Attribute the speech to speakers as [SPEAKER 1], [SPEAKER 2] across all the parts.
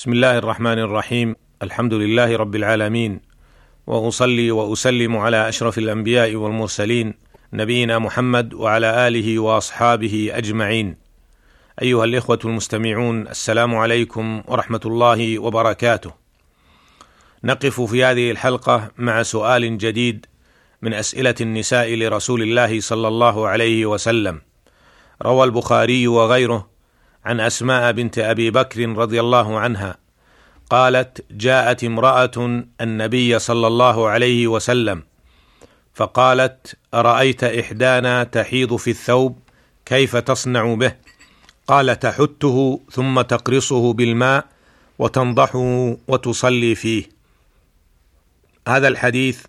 [SPEAKER 1] بسم الله الرحمن الرحيم الحمد لله رب العالمين واصلي واسلم على اشرف الانبياء والمرسلين نبينا محمد وعلى اله واصحابه اجمعين ايها الاخوه المستمعون السلام عليكم ورحمه الله وبركاته نقف في هذه الحلقة مع سؤال جديد من اسئله النساء لرسول الله صلى الله عليه وسلم روى البخاري وغيره عن أسماء بنت أبي بكر رضي الله عنها قالت جاءت امرأة النبي صلى الله عليه وسلم فقالت أرأيت إحدانا تحيض في الثوب؟ كيف تصنع به؟ قال تحته ثم تقرصه بالماء وتنضحه وتصلي فيه. هذا الحديث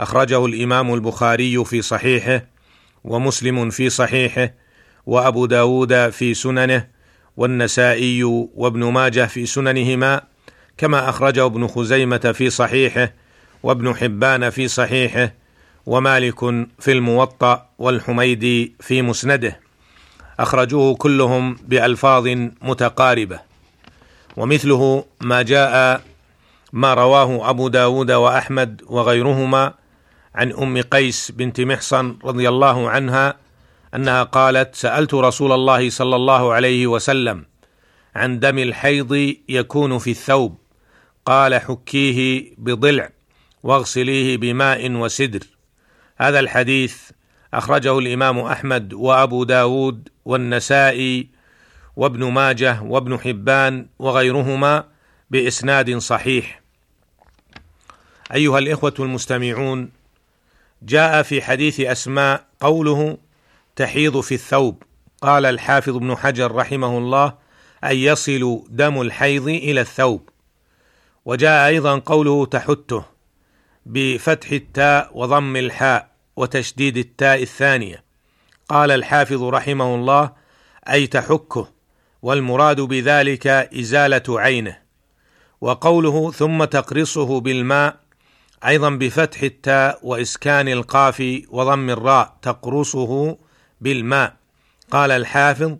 [SPEAKER 1] أخرجه الإمام البخاري في صحيحه ومسلم في صحيحه وأبو داود في سننه والنسائي وابن ماجه في سننهما كما اخرجه ابن خزيمة في صحيحه وابن حبان في صحيحه ومالك في الموطأ والحميدي في مسنده. أخرجوه كلهم بألفاظ متقاربة. ومثله ما جاء ما رواه أبو داود وأحمد وغيرهما عن أم قيس بنت محصن رضي الله عنها أنها قالت سألت رسول الله صلى الله عليه وسلم عن دم الحيض يكون في الثوب. قال حكيه بضلع واغسليه بماء وسدر. هذا الحديث أخرجه الإمام أحمد وأبو داود والنسائي وابن ماجه وابن حبان وغيرهما بإسناد صحيح. أيها الإخوة المستمعون جاء في حديث أسماء قوله تحيض في الثوب. قال الحافظ ابن حجر رحمه الله أن يصل دم الحيض إلى الثوب. وجاء أيضا قوله تحته بفتح التاء وضم الحاء وتشديد التاء الثانية. قال الحافظ رحمه الله أي تحكه والمراد بذلك إزالة عينه. وقوله ثم تقرصه بالماء أيضا بفتح التاء وإسكان القاف وضم الراء تقرصه بالماء. قال الحافظ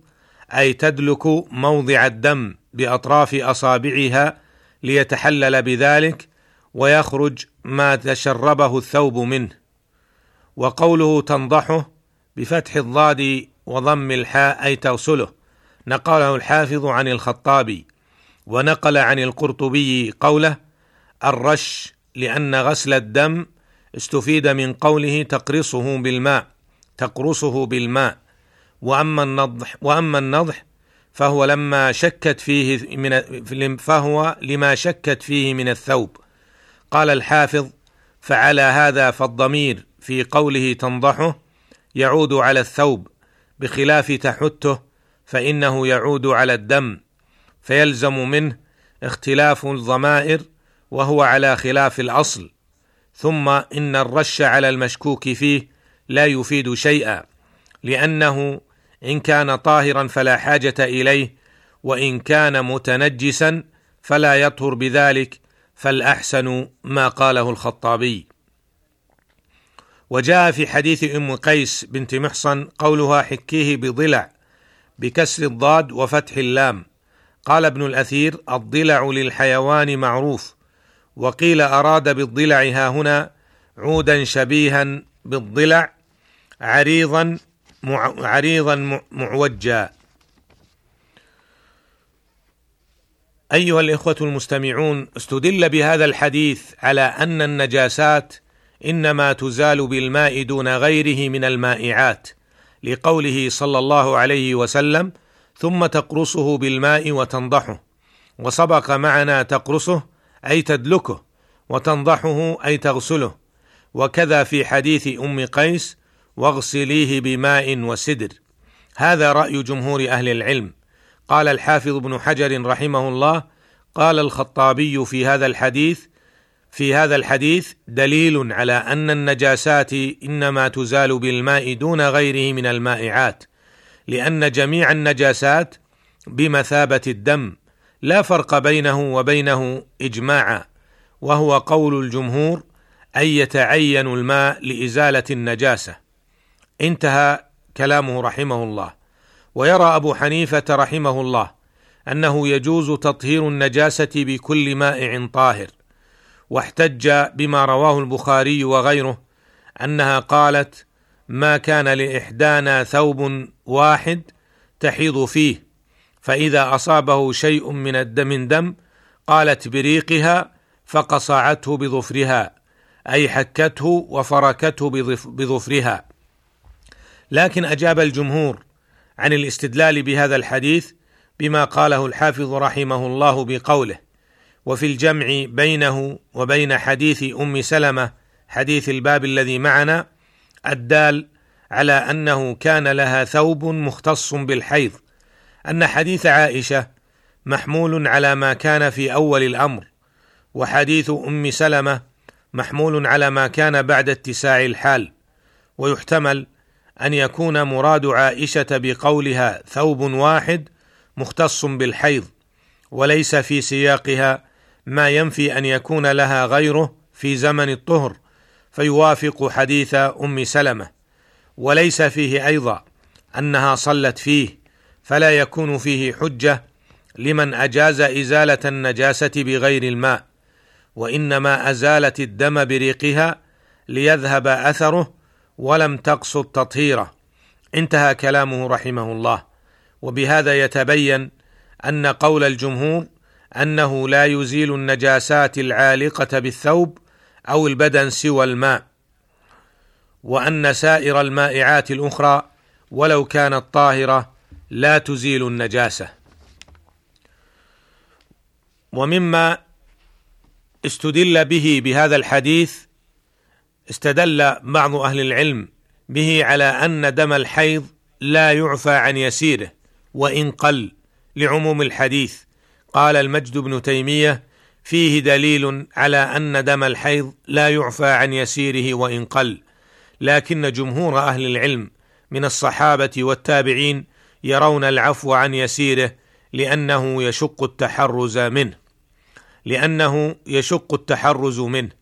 [SPEAKER 1] أي تدلك موضع الدم بأطراف أصابعها ليتحلل بذلك ويخرج ما تشربه الثوب منه. وقوله تنضحه بفتح الضاد وضم الحاء أي تغسله نقله الحافظ عن الخطابي ونقل عن القرطبي قوله الرش لأن غسل الدم استفيد من قوله تقرصه بالماء. تقرصه بالماء وأما النضح وأما النضح فهو لما شكت فيه من فهو لما شكت فيه من الثوب. قال الحافظ فعلى هذا فالضمير في قوله تنضحه يعود على الثوب بخلاف تحته فإنه يعود على الدم فيلزم منه اختلاف الضمائر وهو على خلاف الأصل ثم إن الرش على المشكوك فيه لا يفيد شيئا لأنه إن كان طاهرا فلا حاجة إليه وإن كان متنجسا فلا يطهر بذلك فالأحسن ما قاله الخطابي. وجاء في حديث أم قيس بنت محصن قولها حكيه بضلع بكسر الضاد وفتح اللام. قال ابن الأثير الضلع للحيوان معروف وقيل أراد بالضلع ها هنا عودا شبيها بالضلع عريضا عريضا معوجا. أيها الإخوة المستمعون استدل بهذا الحديث على أن النجاسات إنما تزال بالماء دون غيره من المائعات لقوله صلى الله عليه وسلم ثم تقرصه بالماء وتنضحه. وسبق معنا تقرصه أي تدلكه وتنضحه أي تغسله. وكذا في حديث أم قيس واغسليه بماء وسدر. هذا رأي جمهور أهل العلم. قال الحافظ ابن حجر رحمه الله قال الخطابي في هذا الحديث في هذا الحديث دليل على أن النجاسات إنما تزال بالماء دون غيره من المائعات لأن جميع النجاسات بمثابة الدم لا فرق بينه وبينه اجماعا وهو قول الجمهور أن يتعين الماء لإزالة النجاسة. انتهى كلامه رحمه الله. ويرى أبو حنيفة رحمه الله أنه يجوز تطهير النجاسة بكل مائع طاهر. واحتج بما رواه البخاري وغيره أنها قالت ما كان لإحدانا ثوب واحد تحيض فيه فإذا أصابه شيء من الدم دم قالت بريقها فقصعته بظفرها أي حكته وفركته بظفرها. لكن أجاب الجمهور عن الاستدلال بهذا الحديث بما قاله الحافظ رحمه الله بقوله وفي الجمع بينه وبين حديث أم سلمة حديث الباب الذي معنا الدال على أنه كان لها ثوب مختص بالحيض أن حديث عائشة محمول على ما كان في أول الأمر وحديث أم سلمة محمول على ما كان بعد اتساع الحال ويحتمل أن يكون مراد عائشة بقولها ثوب واحد مختص بالحيض وليس في سياقها ما ينفي أن يكون لها غيره في زمن الطهر فيوافق حديث أم سلمة. وليس فيه أيضا أنها صلت فيه فلا يكون فيه حجة لمن أجاز إزالة النجاسة بغير الماء وإنما أزالت الدم بريقها ليذهب أثره ولم تقصد تطهيره. انتهى كلامه رحمه الله. وبهذا يتبين أن قول الجمهور أنه لا يزيل النجاسات العالقة بالثوب أو البدن سوى الماء وأن سائر المائعات الأخرى ولو كانت طاهرة لا تزيل النجاسة. ومما استدل به بهذا الحديث استدل بعض أهل العلم به على أن دم الحيض لا يعفى عن يسيره وإن قل لعموم الحديث. قال المجد بن تيمية فيه دليل على أن دم الحيض لا يعفى عن يسيره وإن قل. لكن جمهور أهل العلم من الصحابة والتابعين يرون العفو عن يسيره لأنه يشق التحرز منه لأنه يشق التحرز منه.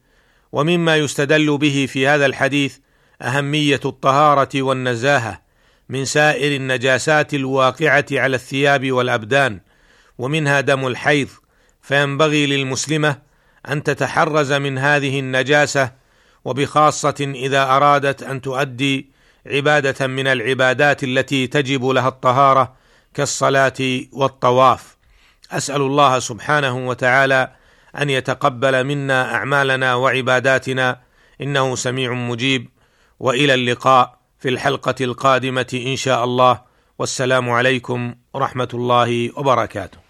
[SPEAKER 1] ومما يستدل به في هذا الحديث أهمية الطهارة والنزاهة من سائر النجاسات الواقعة على الثياب والأبدان ومنها دم الحيض فينبغي للمسلمة أن تتحرز من هذه النجاسة وبخاصة إذا أرادت أن تؤدي عبادة من العبادات التي تجب لها الطهارة كالصلاة والطواف. أسأل الله سبحانه وتعالى أن يتقبل منا أعمالنا وعباداتنا. إنه سميع مجيب. وإلى اللقاء في الحلقة القادمة إن شاء الله. والسلام عليكم ورحمة الله وبركاته.